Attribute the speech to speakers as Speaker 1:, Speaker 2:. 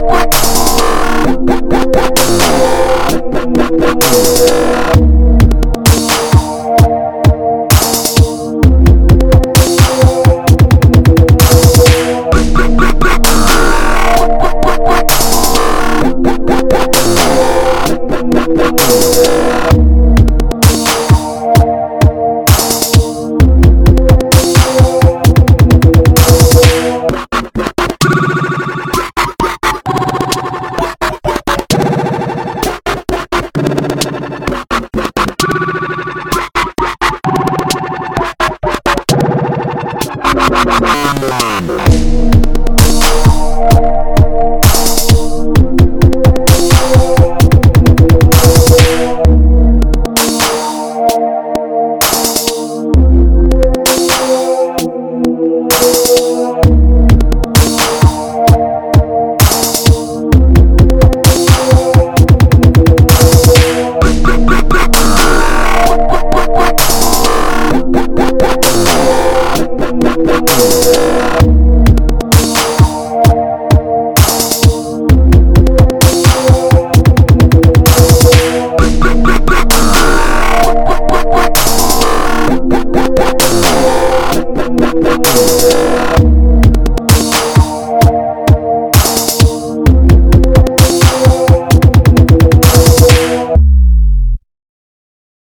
Speaker 1: Thank you.
Speaker 2: Thank